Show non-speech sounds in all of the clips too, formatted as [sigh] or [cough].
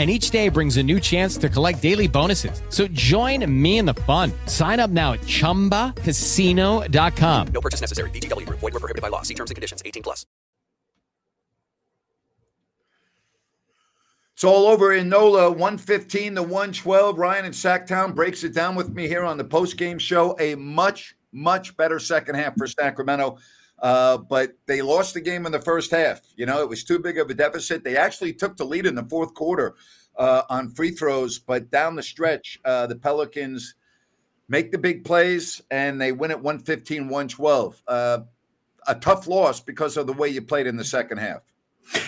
and each day brings a new chance to collect daily bonuses. So join me in the fun. Sign up now at ChumbaCasino.com. No purchase necessary. VGW. Void were prohibited by law. See terms and conditions. 18 plus. It's all over in NOLA, 115 to 112. Ryan in Sacktown breaks it down with me here on the post-game show. A much, much better second half for Sacramento. Uh, but they lost the game in the first half. You know, it was too big of a deficit. They actually took the lead in the fourth quarter uh, on free throws, but down the stretch, uh, the Pelicans make the big plays and they win at 115 112. Uh, a tough loss because of the way you played in the second half.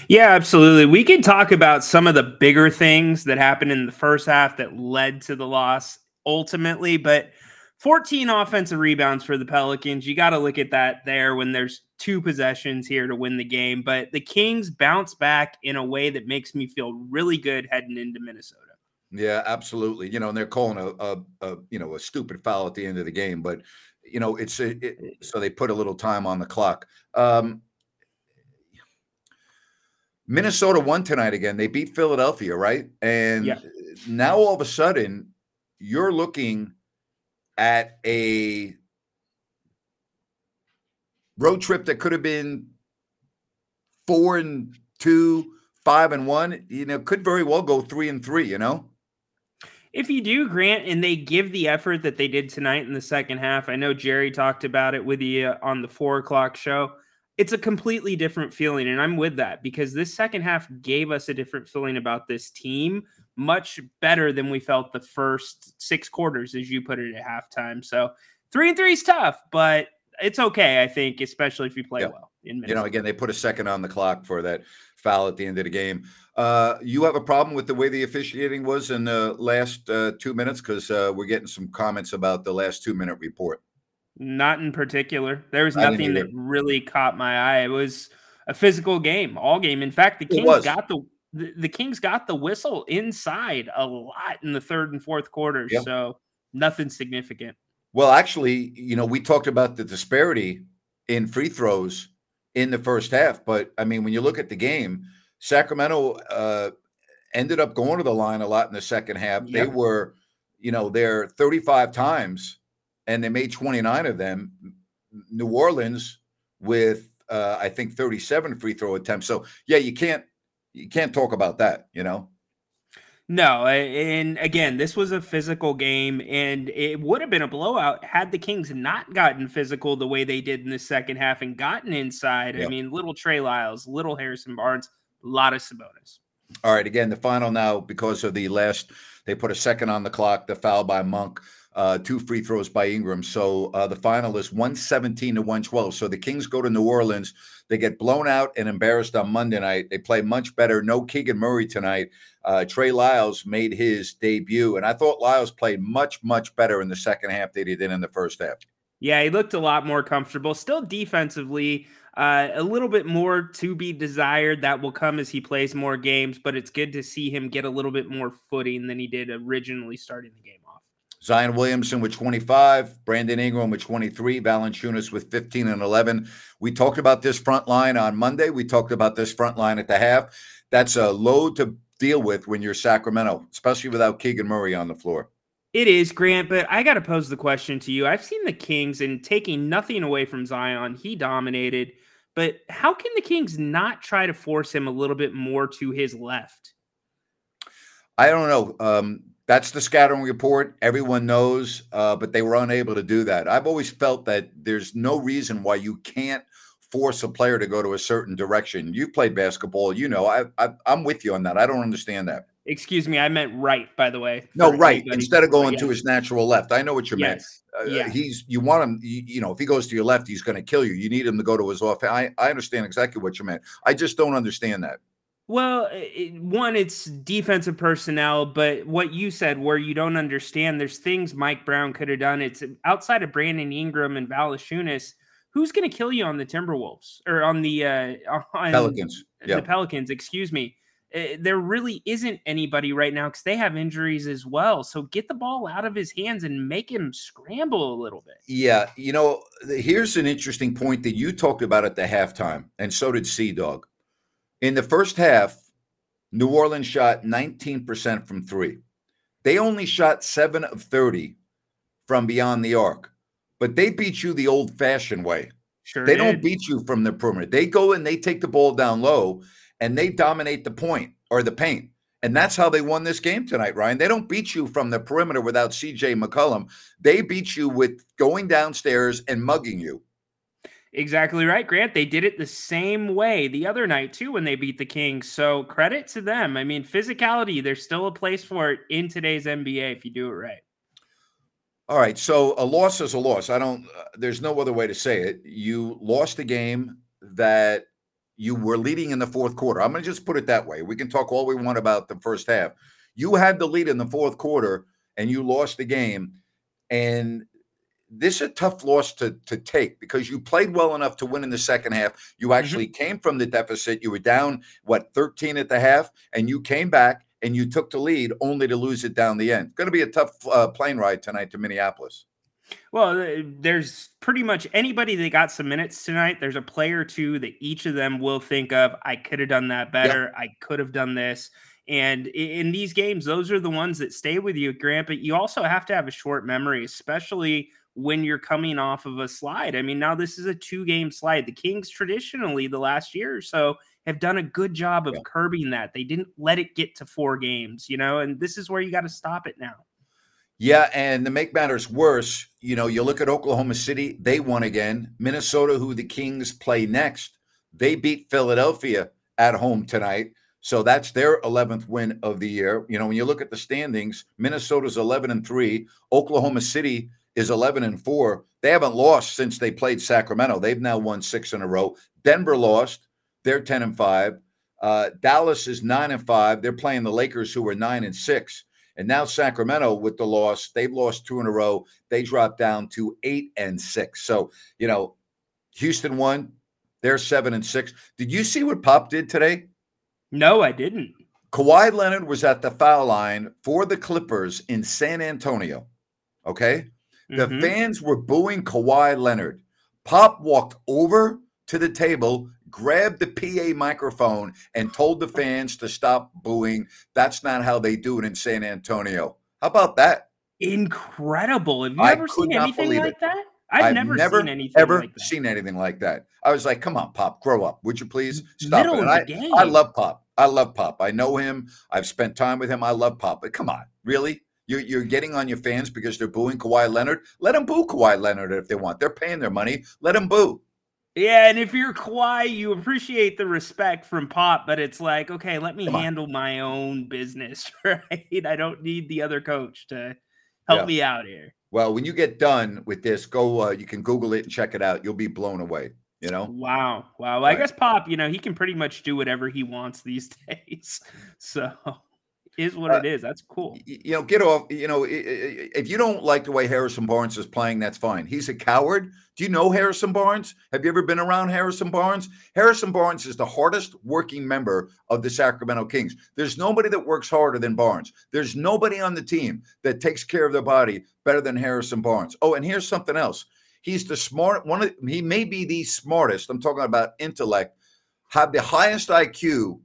Yeah, absolutely. We can talk about some of the bigger things that happened in the first half that led to the loss ultimately, but 14 offensive rebounds for the Pelicans. You got to look at that there when there's two possessions here to win the game. But the Kings bounce back in a way that makes me feel really good heading into Minnesota. Yeah, absolutely. You know, and they're calling a, a, a you know a stupid foul at the end of the game, but you know it's a, it, so they put a little time on the clock. Um, Minnesota won tonight again. They beat Philadelphia, right? And yeah. now all of a sudden, you're looking at a road trip that could have been four and two, five and one, you know, could very well go three and three, you know? If you do, Grant, and they give the effort that they did tonight in the second half, I know Jerry talked about it with you on the four o'clock show. It's a completely different feeling, and I'm with that because this second half gave us a different feeling about this team much better than we felt the first six quarters, as you put it at halftime. So three and three is tough, but it's okay, I think, especially if you play yeah. well. you know, again, they put a second on the clock for that foul at the end of the game. Uh, you have a problem with the way the officiating was in the last uh, two minutes because uh, we're getting some comments about the last two minute report. Not in particular. There was nothing that really caught my eye. It was a physical game, all game. In fact, the Kings got the the, the Kings got the whistle inside a lot in the third and fourth quarters. Yep. So nothing significant. Well, actually, you know, we talked about the disparity in free throws in the first half, but I mean, when you look at the game, Sacramento uh, ended up going to the line a lot in the second half. Yep. They were, you know, there 35 times and they made 29 of them. New Orleans with uh, I think 37 free throw attempts. So yeah, you can't you can't talk about that, you know. No, and again, this was a physical game, and it would have been a blowout had the Kings not gotten physical the way they did in the second half and gotten inside. Yep. I mean, little Trey Lyles, little Harrison Barnes, a lot of Sabonis. All right, again, the final now because of the last, they put a second on the clock, the foul by Monk uh, two free throws by Ingram. So uh, the final is 117 to 112. So the Kings go to New Orleans. They get blown out and embarrassed on Monday night. They play much better. No Keegan Murray tonight. Uh, Trey Lyles made his debut, and I thought Lyles played much, much better in the second half than he did in the first half. Yeah, he looked a lot more comfortable. Still defensively, uh, a little bit more to be desired. That will come as he plays more games, but it's good to see him get a little bit more footing than he did originally starting the game. Zion Williamson with 25, Brandon Ingram with 23, Valanciunas with 15 and 11. We talked about this front line on Monday. We talked about this front line at the half. That's a load to deal with when you're Sacramento, especially without Keegan Murray on the floor. It is, Grant, but I got to pose the question to you. I've seen the Kings and taking nothing away from Zion, he dominated. But how can the Kings not try to force him a little bit more to his left? I don't know. Um, that's the scattering report. Everyone knows, uh, but they were unable to do that. I've always felt that there's no reason why you can't force a player to go to a certain direction. You've played basketball, you know. I, I am with you on that. I don't understand that. Excuse me, I meant right. By the way. No, right. anybody- Instead of going to his natural left. I know what you meant. Yes. Uh, yeah. He's you want him. You, you know, if he goes to your left, he's going to kill you. You need him to go to his off. I I understand exactly what you meant. I just don't understand that. Well, it, one, it's defensive personnel, but what you said, where you don't understand, there's things Mike Brown could have done. It's outside of Brandon Ingram and Valanciunas. Who's going to kill you on the Timberwolves or on the uh, [laughs] on Pelicans. Yeah. the Pelicans? Excuse me. Uh, there really isn't anybody right now because they have injuries as well. So get the ball out of his hands and make him scramble a little bit. Yeah, you know, here's an interesting point that you talked about at the halftime, and so did Sea Dog. In the first half, New Orleans shot 19% from three. They only shot seven of 30 from beyond the arc, but they beat you the old fashioned way. Sure, They don't beat you from the perimeter. They go and they take the ball down low and they dominate the point or the paint. And that's how they won this game tonight, Ryan. They don't beat you from the perimeter without CJ McCollum. They beat you with going downstairs and mugging you. Exactly right, Grant. They did it the same way the other night too when they beat the Kings. So credit to them. I mean, physicality, there's still a place for it in today's NBA if you do it right. All right. So a loss is a loss. I don't, uh, there's no other way to say it. You lost a game that you were leading in the fourth quarter. I'm going to just put it that way. We can talk all we want about the first half. You had the lead in the fourth quarter and you lost the game. And this is a tough loss to, to take because you played well enough to win in the second half. You actually came from the deficit. You were down, what, 13 at the half, and you came back and you took the lead only to lose it down the end. Going to be a tough uh, plane ride tonight to Minneapolis. Well, there's pretty much anybody that got some minutes tonight. There's a player or two that each of them will think of. I could have done that better. I could have done this. And in these games, those are the ones that stay with you, Grant. But you also have to have a short memory, especially when you're coming off of a slide. I mean, now this is a two game slide. The Kings traditionally, the last year or so, have done a good job of Yeah. curbing that. They didn't let it get to four games, you know, and this is where you got to stop it now. Yeah, and to make matters worse, you know, you look at Oklahoma City, they won again. Minnesota, who the Kings play next, they beat Philadelphia at home tonight. So that's their 11th win of the year. You know, when you look at the standings, Minnesota's 11 and 3, Oklahoma City is 11 and 4. They haven't lost since they played Sacramento. They've now won 6 in a row. Denver lost. They're 10 and 5. Uh, Dallas is 9 and 5. They're playing the Lakers who are 9 and 6. And now Sacramento with the loss, they've lost two in a row. They dropped down to eight and six. So, you know, Houston won. They're seven and six. Did you see what Pop did today? No, I didn't. Kawhi Leonard was at the foul line for the Clippers in San Antonio. Okay. The Mhm. fans were booing Kawhi Leonard. Pop walked over to the table, grabbed the PA microphone, and told the fans to stop booing. That's not how they do it in San Antonio. How about that? Incredible. Have you I ever seen anything like it. that? I've, never, seen anything ever like that. seen anything like that. I was like, "Come on, Pop, grow up, would you please stop Middle it?" I, game. I love Pop. I love Pop. I know him. I've spent time with him. I love Pop. But come on, really? You're, you're getting on your fans because they're booing Kawhi Leonard. Let them boo Kawhi Leonard if they want. They're paying their money. Let them boo. Yeah, and if you're Kawhi, you appreciate the respect from Pop, but it's like, okay, let me Come on. handle my own business, [laughs] right? I don't need the other coach to help Yeah. me out here. Well, when you get done with this, go. Uh, you can Google it and check it out. You'll be blown away. You know. Wow. Wow. Well, I guess Pop, you know, he can pretty much do whatever he wants these [laughs] days. So is what Uh, it is. That's cool. you know, get off. You know, if you don't like the way Harrison Barnes is playing, that's fine. He's a coward. Do you know Harrison Barnes? Have you ever been around Harrison Barnes? Harrison Barnes is the hardest working member of the Sacramento Kings. There's nobody that works harder than Barnes. There's nobody on the team that takes care of their body better than Harrison Barnes. Oh, and here's something else. He's the smart one. Of, he may be the smartest. I'm talking about intellect. Have the highest IQ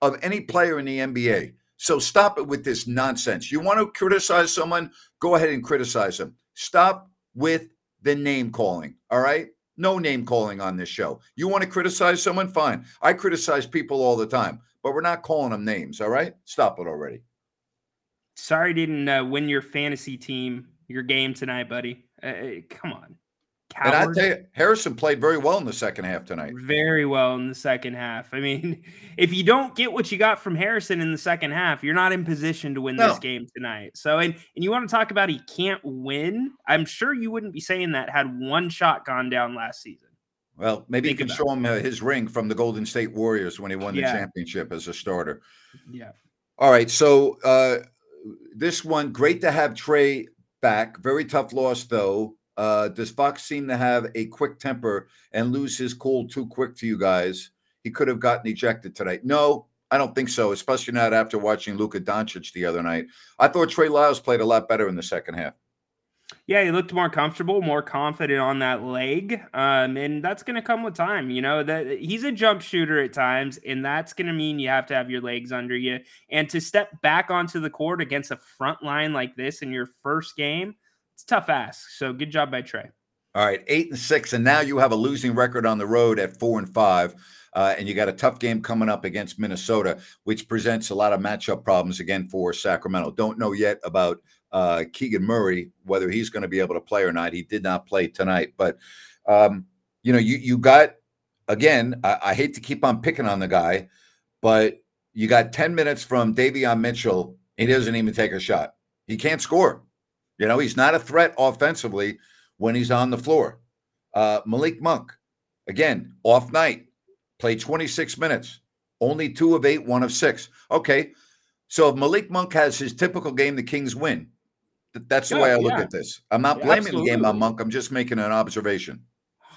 of any player in the NBA. So stop it with this nonsense. You want to criticize someone, go ahead and criticize them. Stop with the name calling. All right? No name calling on this show. You want to criticize someone? Fine. I criticize people all the time, but we're not calling them names. All right? Stop it already. Sorry, didn't uh, win your fantasy team, your game tonight, buddy. Uh, uh, come on. And I Coward. tell you, Harrison played very well in the second half tonight. very well in the second half. I mean, [laughs] if you don't get what you got from Harrison in the second half, you're not in position to win No. this game tonight. So, and, and you want to talk about he can't win? I'm sure you wouldn't be saying that had one shot gone down last season. Well, maybe you can show him uh, his ring from the Golden State Warriors when he won the Yeah. championship as a starter. Yeah. All right, so uh, this one, great to have Trey back. Very tough loss, though. Uh, does Fox seem to have a quick temper and lose his cool too quick to you guys? He could have gotten ejected tonight. No, I don't think so, especially not after watching Luka Doncic the other night. I thought Trey Lyles played a lot better in the second half. Yeah, he looked more comfortable, more confident on that leg, um, and that's going to come with time. You know that he's a jump shooter at times, and that's going to mean you have to have your legs under you. And to step back onto the court against a front line like this in your first game, it's tough ask. So good job by Trey. All right, eight and six, and now you have a losing record on the road at four and five, uh, and you got a tough game coming up against Minnesota, which presents a lot of matchup problems again for Sacramento. Don't know yet about uh, Keegan Murray whether he's going to be able to play or not. He did not play tonight, but um, you know, you you got again. I, I hate to keep on picking on the guy, but you got ten minutes from Davion Mitchell. He doesn't even take a shot. He can't score. You know, he's not a threat offensively when he's on the floor. Uh, Malik Monk, again, off night, played 26 minutes, only two of eight, one of six. Okay. So if Malik Monk has his typical game, the Kings win. Th- That's the Yeah, way I look yeah. at this. I'm not Yeah, blaming the game on. Monk. I'm just making an observation.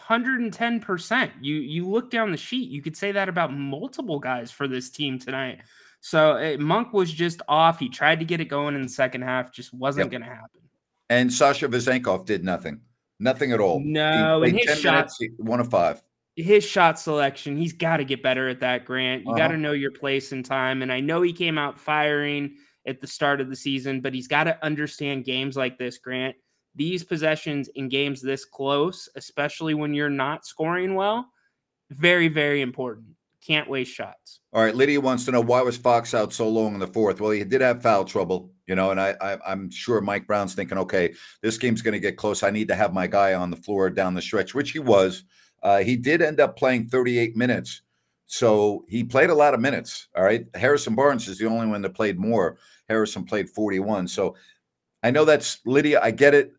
110%. You you look down the sheet, you could say that about multiple guys for this team tonight. So uh, Monk was just off. He tried to get it going in the second half, just wasn't Yep. going to happen. And Sasha Vezenkov did nothing. Nothing at all. He No, and his 10 minutes, one of five. His shot selection, he's got to get better at that, Grant. You got to Uh-huh. know your place and time. And I know he came out firing at the start of the season, but he's got to understand games like this, Grant. These possessions in games this close, especially when you're not scoring well, very, very important. Can't waste shots. All right, Lydia wants to know why was Fox out so long in the fourth? Well, he did have foul trouble, you know, and I, I I'm sure Mike Brown's thinking, okay, this game's going to get close. I need to have my guy on the floor down the stretch, which he was. Uh, he did end up playing 38 minutes, so he played a lot of minutes. All right, Harrison Barnes is the only one that played more. Harrison played 41, so I know that's Lydia. I get it.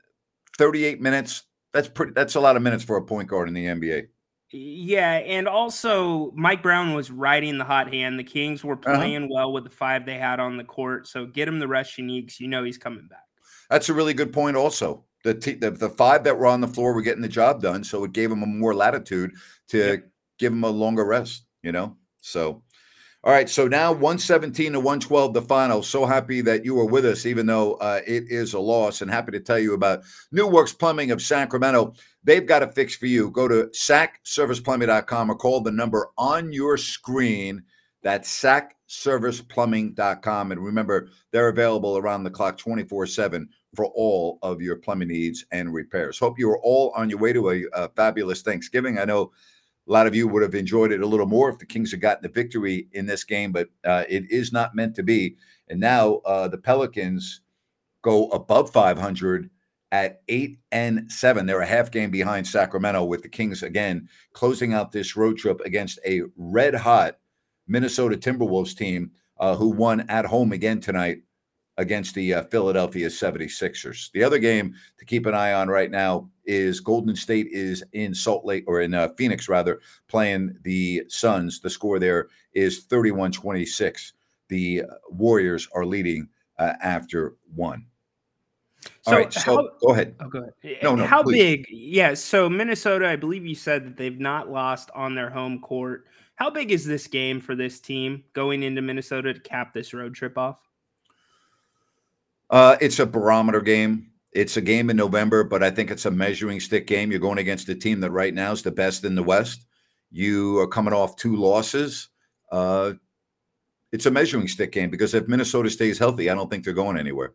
38 minutes. That's pretty. That's a lot of minutes for a point guard in the NBA. Yeah, and also Mike Brown was riding the hot hand. The Kings were Uh-huh. playing well with the five they had on the court. So get him the rest you need because you know he's coming back. That's a really good point. Also, the, t- the the five that were on the floor were getting the job done, so it gave him a more latitude to Yep. give him a longer rest. You know, so all right. So now one seventeen to one twelve, the final. So happy that you were with us, even though uh, it is a loss, and happy to tell you about New Works Plumbing of Sacramento. They've got a fix for you. Go to sacserviceplumbing.com or call the number on your screen. That's sacserviceplumbing.com. And remember, they're available around the clock 24 7 for all of your plumbing needs and repairs. Hope you are all on your way to a, a fabulous Thanksgiving. I know a lot of you would have enjoyed it a little more if the Kings had gotten the victory in this game, but uh, it is not meant to be. And now uh, the Pelicans go above 500 at eight and seven. They're a half game behind Sacramento with the Kings again closing out this road trip against a red hot Minnesota Timberwolves team uh, who won at home again tonight against the uh, Philadelphia 76ers. The other game to keep an eye on right now is Golden State is in Salt Lake or in uh, Phoenix rather playing the Suns. The score there is 31-26. The Warriors are leading uh, after one. All So right, so how- go ahead. Oh, go ahead. No, no, How please. big? Yeah. So Minnesota, I believe you said that they've not lost on their home court. How big is this game for this team going into Minnesota to cap this road trip off? Uh, it's a barometer game. It's a game in November, but I think it's a measuring stick game. You're going against a team that right now is the best in the West. You are coming off two losses. Uh, it's a measuring stick game because if Minnesota stays healthy, I don't think they're going anywhere.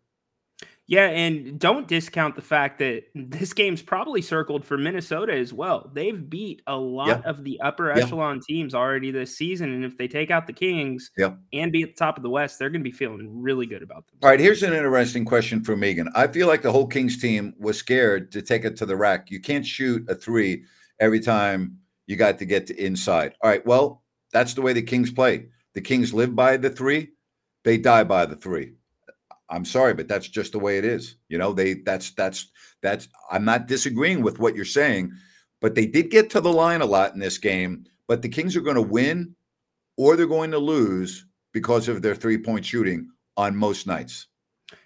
Yeah, and don't discount the fact that [laughs] this game's probably circled for Minnesota as well. They've beat a lot Yep. of the upper Yep. echelon teams already this season, and if they take out the Kings Yep. and be at the top of the West, they're going to be feeling really good about them. All right, here's an interesting question for Megan. I feel like the whole Kings team was scared to take it to the rack. You can't shoot a three every time you got to get to inside. All right, well, that's the way the Kings play. The Kings live by the three, they die by the three. I'm sorry, but that's just the way it is. You know, they that's that's that's I'm not disagreeing with what you're saying, but they did get to the line a lot in this game. But the Kings are going to win or they're going to lose because of their three-point shooting on most nights.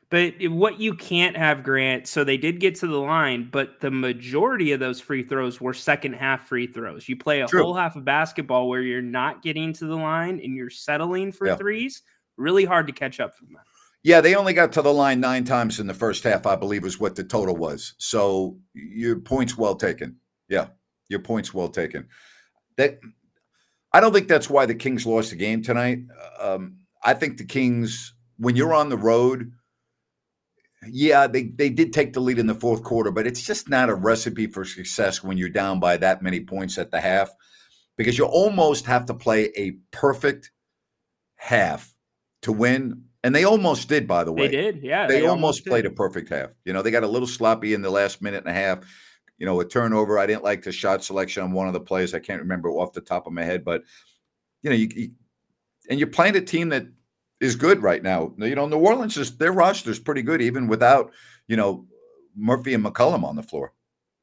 But what you can't have, Grant, so they did get to the line, but the majority of those free throws were second half free throws. You play a True. whole half of basketball where you're not getting to the line and you're settling for Yeah. threes, really hard to catch up from that. Yeah, they only got to the line nine times in the first half, I believe, is what the total was. So your point's well taken. Yeah, your point's well taken. That I don't think that's why the Kings lost the game tonight. Um, I think the Kings, when you're on the road, yeah, they they did take the lead in the fourth quarter, but it's just not a recipe for success when you're down by that many points at the half, because you almost have to play a perfect half to win. And they almost did, by the way. They did, yeah. They, almost did. played a perfect half. You know, they got a little sloppy in the last minute and a half. You know, a turnover. I didn't like the shot selection on one of the plays. I can't remember off the top of my head, but you know, you, you and you're playing a team that is good right now. You know, New Orleans is their roster is pretty good, even without you know Murphy and McCollum on the floor.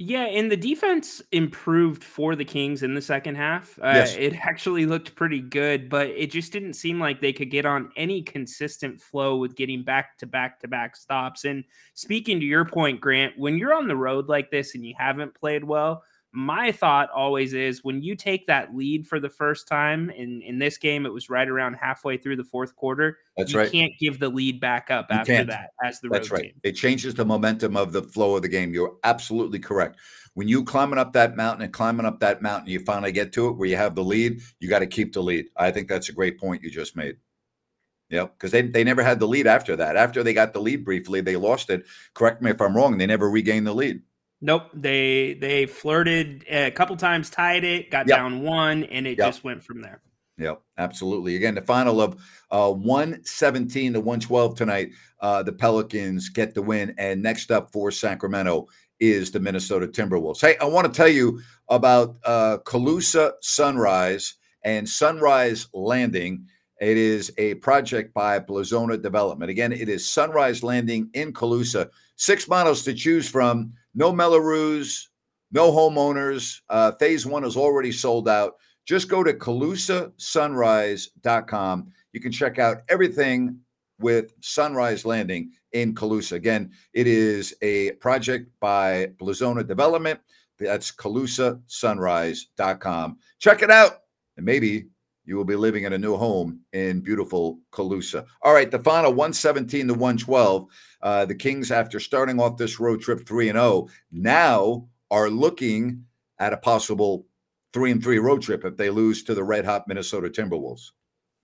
Yeah, and the defense improved for the Kings in the second half. Uh, Yes. It actually looked pretty good, but it just didn't seem like they could get on any consistent flow with getting back to back to back stops. And speaking to your point, Grant, when you're on the road like this and you haven't played well, my thought always is when you take that lead for the first time, in, in this game, it was right around halfway through the fourth quarter. That's you right. can't give the lead back up You after can't. that as the That's road right. team. It changes the momentum of the flow of the game. You're absolutely correct. When you climbing up that mountain and climbing up that mountain, you finally get to it where you have the lead. You got to keep the lead. I think that's a great point you just made. Yep, because they, they never had the lead after that. After they got the lead briefly, they lost it. Correct me if I'm wrong. They never regained the lead. Nope, they they flirted a couple times, tied it, got Yep. down one, and it Yep. just went from there. Yep, absolutely. Again, the final of uh, 117 to 112 tonight. Uh, the Pelicans get the win. And next up for Sacramento is the Minnesota Timberwolves. Hey, I want to tell you about uh, Colusa Sunrise and Sunrise Landing. It is a project by Blazona Development. Again, it is Sunrise Landing in Colusa. Six models to choose from. No Mello-Roos, no homeowners. Uh, phase one is already sold out. Just go to calusasunrise.com. You can check out everything with Sunrise Landing in Colusa. Again, it is a project by Blazona Development. That's calusasunrise.com. Check it out, and maybe you will be living in a new home in beautiful Colusa. All right, the final 117 to 112. Uh, the Kings, after starting off this road trip 3 and 0, now are looking at a possible 3 and 3 road trip if they lose to the red hot Minnesota Timberwolves.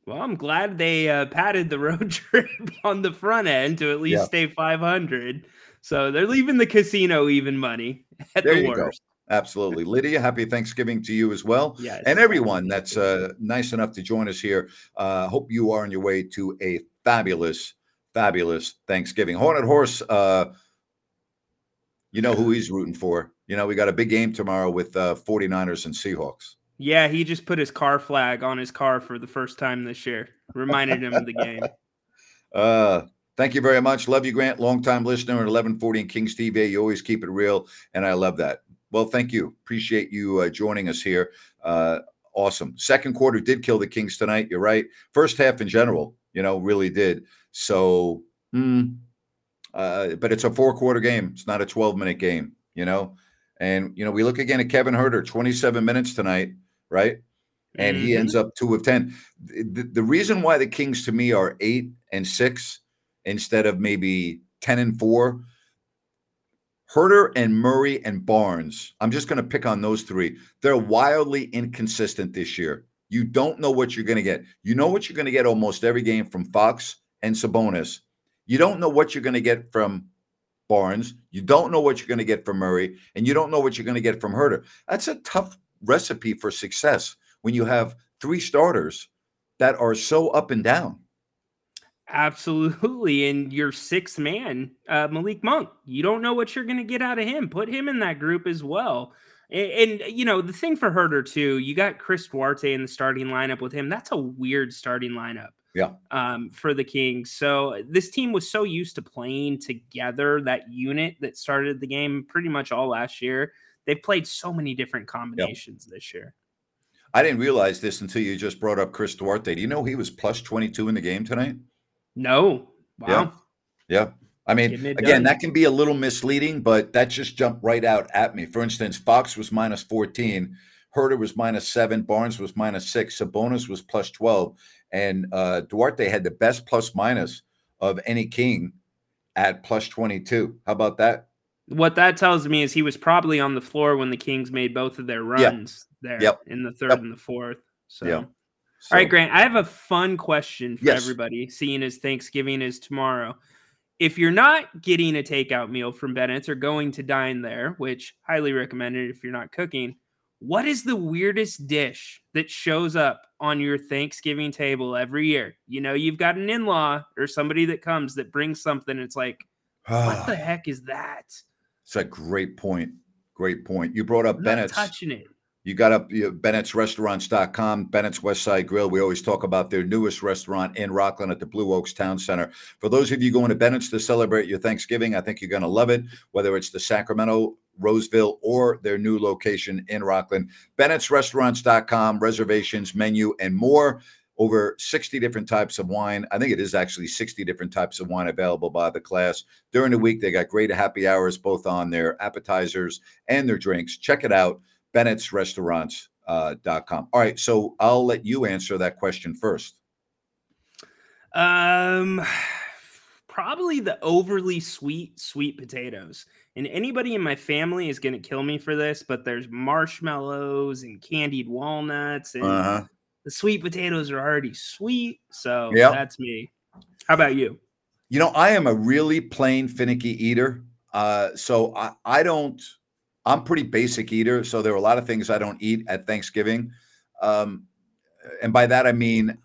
Well, I'm glad they uh, padded the road [laughs] trip on the front end to at least Yeah. stay 500. So they're leaving the casino even money at There the you go. worst. Absolutely. Lydia, happy Thanksgiving to you as well. Yes. And everyone that's uh, nice enough to join us here. Uh, hope you are on your way to a fabulous, fabulous Thanksgiving. Hornet Horse, uh, you know who he's rooting for. You know, we got a big game tomorrow with uh, 49ers and Seahawks. Yeah, he just put his car flag on his car for the first time this year. Reminded him of the game. [laughs] Uh, thank you very much. Love you, Grant. Longtime listener at 1140 and Kings TV. You always keep it real, and I love that. Well, thank you. Appreciate you uh, joining us here. Uh, awesome. Second quarter did kill the Kings tonight. You're right. First half in general, you know, really did. So, hmm, uh, but it's a four quarter game. It's not a 12 minute game, you know. And you know, we look again at Kevin Huerter, 27 minutes tonight, right? and he Mhm. ends up two of 10. The, the reason why the Kings to me are eight and six instead of maybe 10 and four, Huerter and Murray and Barnes, I'm just going to pick on those three. They're wildly inconsistent this year. You don't know what you're going to get. You know what you're going to get almost every game from Fox and Sabonis. You don't know what you're going to get from Barnes. You don't know what you're going to get from Murray, and you don't know what you're going to get from Huerter. That's a tough recipe for success when you have three starters that are so up and down. Absolutely. And your sixth man, uh, Malik Monk, you don't know what you're going to get out of him. Put him in that group as well. And, and, you know, the thing for Huerter, too, you got Chris Duarte in the starting lineup with him. That's a weird starting lineup. Yeah. Um, for the Kings. So this team was so used to playing together, that unit that started the game pretty much all last year. They've played so many different combinations yep. this year. I didn't realize this until you just brought up Chris Duarte. Do you know he was plus 22 in the game tonight? No. Wow. Yeah. yeah. I mean, again, done. that can be a little misleading, but that just jumped right out at me. For instance, Fox was minus 14, Huerter was minus seven, Barnes was minus six, Sabonis was plus 12, and uh, Duarte had the best plus minus of any king at plus 22. How about that? What that tells me is he was probably on the floor when the Kings made both of their runs yeah. there yep. in the third yep. and the fourth. So. Yeah. So, All right, Grant, I have a fun question for yes. everybody, seeing as Thanksgiving is tomorrow. If you're not getting a takeout meal from Bennett's or going to dine there, which highly recommended if you're not cooking, what is the weirdest dish that shows up on your Thanksgiving table every year? You know, you've got an in law or somebody that comes that brings something. It's like, what ah. the heck is that? It's a great point. Great point. You brought up I'm Bennett's. touching it. You got up you know, Bennett'sRestaurants.com, Bennett's West Side Grill. We always talk about their newest restaurant in Rocklin at the Blue Oaks Town Center. For those of you going to Bennett's to celebrate your Thanksgiving, I think you're going to love it, whether it's the Sacramento, Roseville, or their new location in Rocklin. Bennett'sRestaurants.com, reservations, menu, and more. Over 60 different types of wine. I think it is actually 60 different types of wine available by the class. During the week, they got great happy hours both on their appetizers and their drinks. Check it out bennettsrestaurants.com. Uh, All right, so I'll let you answer that question first. Um, probably the overly sweet sweet potatoes. And anybody in my family is going to kill me for this, but there's marshmallows and candied walnuts, and uh-huh. the sweet potatoes are already sweet. So yep. that's me. How about you? You know, I am a really plain, finicky eater. Uh, so I, I don't I'm pretty basic eater, so there are a lot of things I don't eat at Thanksgiving. Um, and by that I mean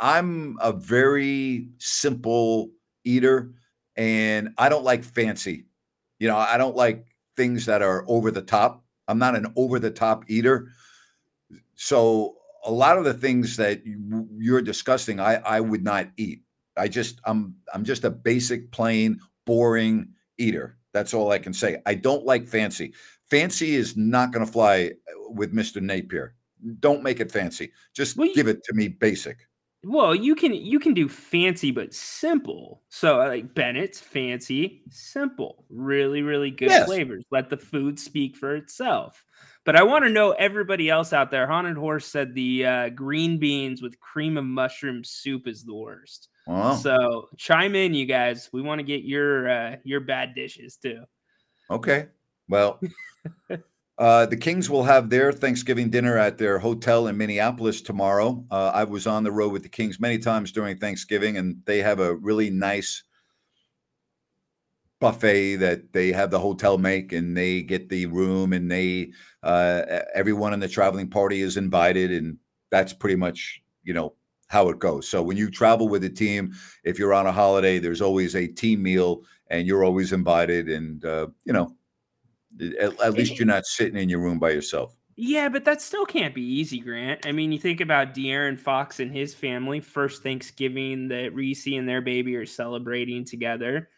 I'm a very simple eater, and I don't like fancy. You know, I don't like things that are over the top. I'm not an over the top eater. So a lot of the things that you're discussing, I I would not eat. I just I'm I'm just a basic, plain, boring eater. That's all I can say. I don't like fancy. Fancy is not going to fly uh, with Mr. Napier. Don't make it fancy. Just well, give it to me basic. Well, you can you can do fancy but simple. So uh, like Bennett's fancy, simple, really really good yes. flavors. Let the food speak for itself. But I want to know everybody else out there. Haunted Horse said the uh, green beans with cream of mushroom soup is the worst. Wow. So chime in, you guys. We want to get your uh, your bad dishes too. Okay. Well, [laughs] uh, the Kings will have their Thanksgiving dinner at their hotel in Minneapolis tomorrow. Uh, I was on the road with the Kings many times during Thanksgiving, and they have a really nice buffet that they have the hotel make, and they get the room, and they uh, everyone in the traveling party is invited, and that's pretty much you know how it goes. So when you travel with a team, if you're on a holiday, there's always a team meal, and you're always invited, and uh, you know at, at least you're not sitting in your room by yourself. Yeah, but that still can't be easy, Grant. I mean, you think about De'Aaron Fox and his family, first Thanksgiving that Reese and their baby are celebrating together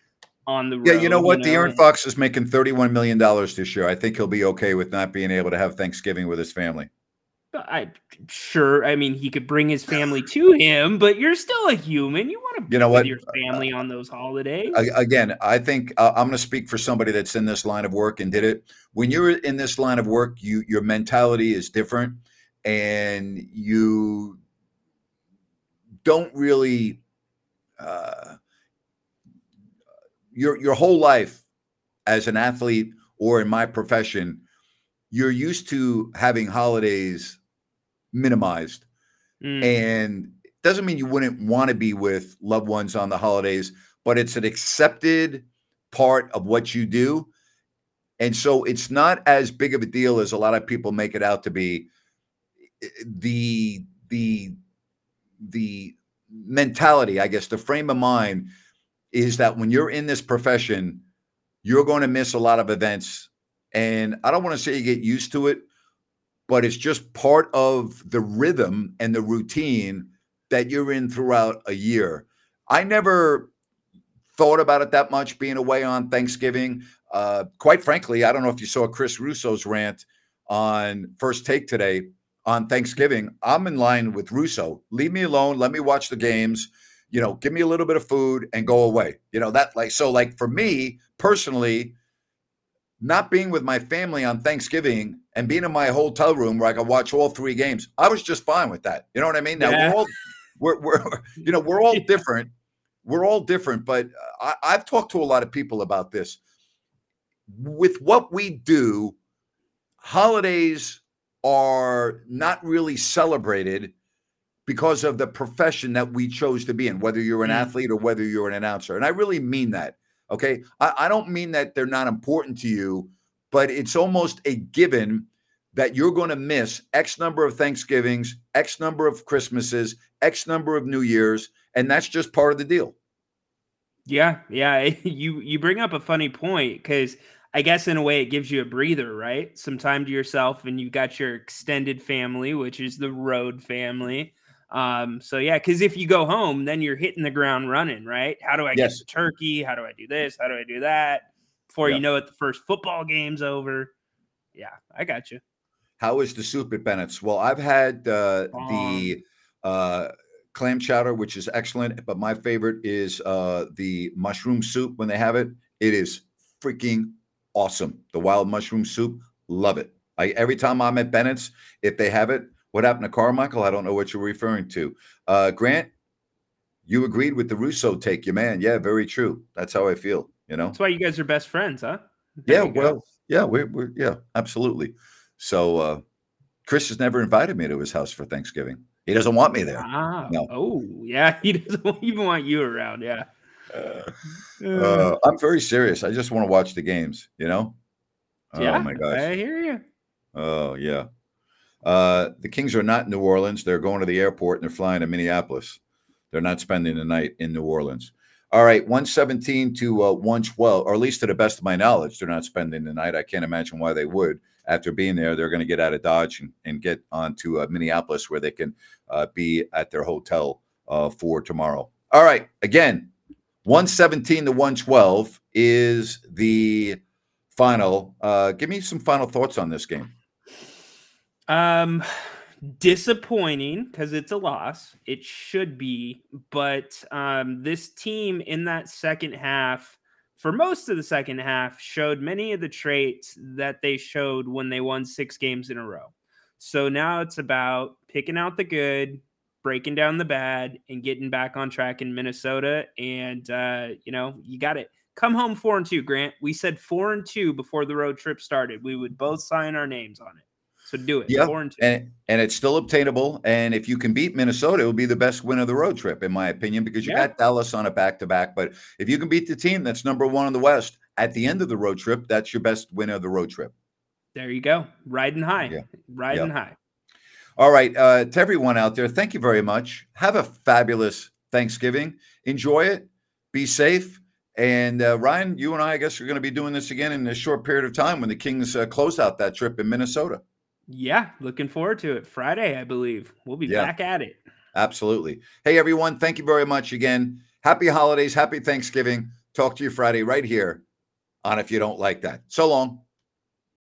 on the road. Yeah, you know what? You know? De'Aaron Fox is making $31 million this year. I think he'll be okay with not being able to have Thanksgiving with his family. I sure. I mean, he could bring his family [sighs] to him, but you're still a human. You want to, be you know, what your family on those holidays. Again, I think uh, I'm going to speak for somebody that's in this line of work and did it. When you're in this line of work, you your mentality is different, and you don't really. Uh, your your whole life as an athlete or in my profession, you're used to having holidays minimized. Mm. And doesn't mean you wouldn't want to be with loved ones on the holidays, but it's an accepted part of what you do. And so it's not as big of a deal as a lot of people make it out to be. The the the mentality, I guess, the frame of mind is that when you're in this profession, you're going to miss a lot of events. And I don't want to say you get used to it, but it's just part of the rhythm and the routine that you're in throughout a year. I never thought about it that much being away on Thanksgiving. Uh, quite frankly, I don't know if you saw Chris Russo's rant on First Take today on Thanksgiving. I'm in line with Russo. Leave me alone. Let me watch the games. You know, give me a little bit of food and go away. You know, that like, so like for me personally, not being with my family on Thanksgiving and being in my hotel room where I could watch all three games, I was just fine with that. You know what I mean? Now Yeah. we're all, we're, we're, [laughs] you know, we're all [laughs] different. We're all different, but I, I've talked to a lot of people about this. With what we do, holidays are not really celebrated because of the profession that we chose to be in, whether you're an Mm. athlete or whether you're an announcer. And I really mean that. Okay. I, I don't mean that they're not important to you, but it's almost a given that you're going to miss X number of Thanksgivings, X number of Christmases, X number of New Year's. And that's just part of the deal. Yeah, yeah. [laughs] You you bring up a funny point because I guess in a way it gives you a breather, right? Some time to yourself, and you've got your extended family, which is the road family. Um, so yeah, because if you go home, then you're hitting the ground running, right? How do I Yes. get the turkey? How do I do this? How do I do that? Before Yeah. you know it, the first football game's over. Yeah, I got you. How is the soup at Bennett's? Well, I've had uh, the uh, clam chowder, which is excellent, but my favorite is uh, the mushroom soup when they have it. It is freaking awesome. The wild mushroom soup, love it. I, every time I'm at Bennett's, if they have it, what happened to Carmichael? I don't know what you're referring to. Uh, Grant, you agreed with the Russo take, your man. Yeah, very true. That's how I feel. You know. That's why you guys are best friends, huh? There Yeah, well, yeah, we're, we're yeah, absolutely. So uh Chris has never invited me to his house for Thanksgiving. He doesn't want me there. Ah, No. oh yeah, [laughs] he doesn't even want you around. Yeah. Uh, I'm very serious. I just want to watch the games, you know? yeah, Oh my gosh. I hear you. Oh yeah. Uh the Kings are not in New Orleans. They're going to the airport and they're flying to Minneapolis. They're not spending the night in New Orleans. All right, 117 to uh, 112, or at least to the best of my knowledge, they're not spending the night. I can't imagine why they would. After being there, they're going to get out of Dodge and, and get on to uh, Minneapolis where they can uh, be at their hotel uh, for tomorrow. All right, again, 117 to 112 is the final. Uh, give me some final thoughts on this game. Um, disappointing because it's a loss. It should be, but um, this team in that second half, for most of the second half, showed many of the traits that they showed when they won six games in a row. So now it's about picking out the good, breaking down the bad, and getting back on track in Minnesota. And uh, you know, you got it. Come home four and two, Grant. We said four and two before the road trip started. We would both sign our names on it. So do it. Yeah, and and it's still obtainable. And if you can beat Minnesota, it will be the best win of the road trip, in my opinion, because you Yeah. got Dallas on a back to back. But if you can beat the team that's number one in the West at the end of the road trip, that's your best win of the road trip. There you go. Riding high. Yeah. Riding high. All right, uh, to everyone out there, thank you very much. Have a fabulous Thanksgiving. Enjoy it. Be safe. And uh, Ryan, you and I, I guess, are going to be doing this again in a short period of time when the Kings uh, close out that trip in Minnesota. Yeah. Looking forward to it. Friday, I believe. We'll be Yeah. back at it. Absolutely. Hey, everyone. Thank you very much again. Happy holidays. Happy Thanksgiving. Talk to you Friday right here on If You Don't Like That. So long.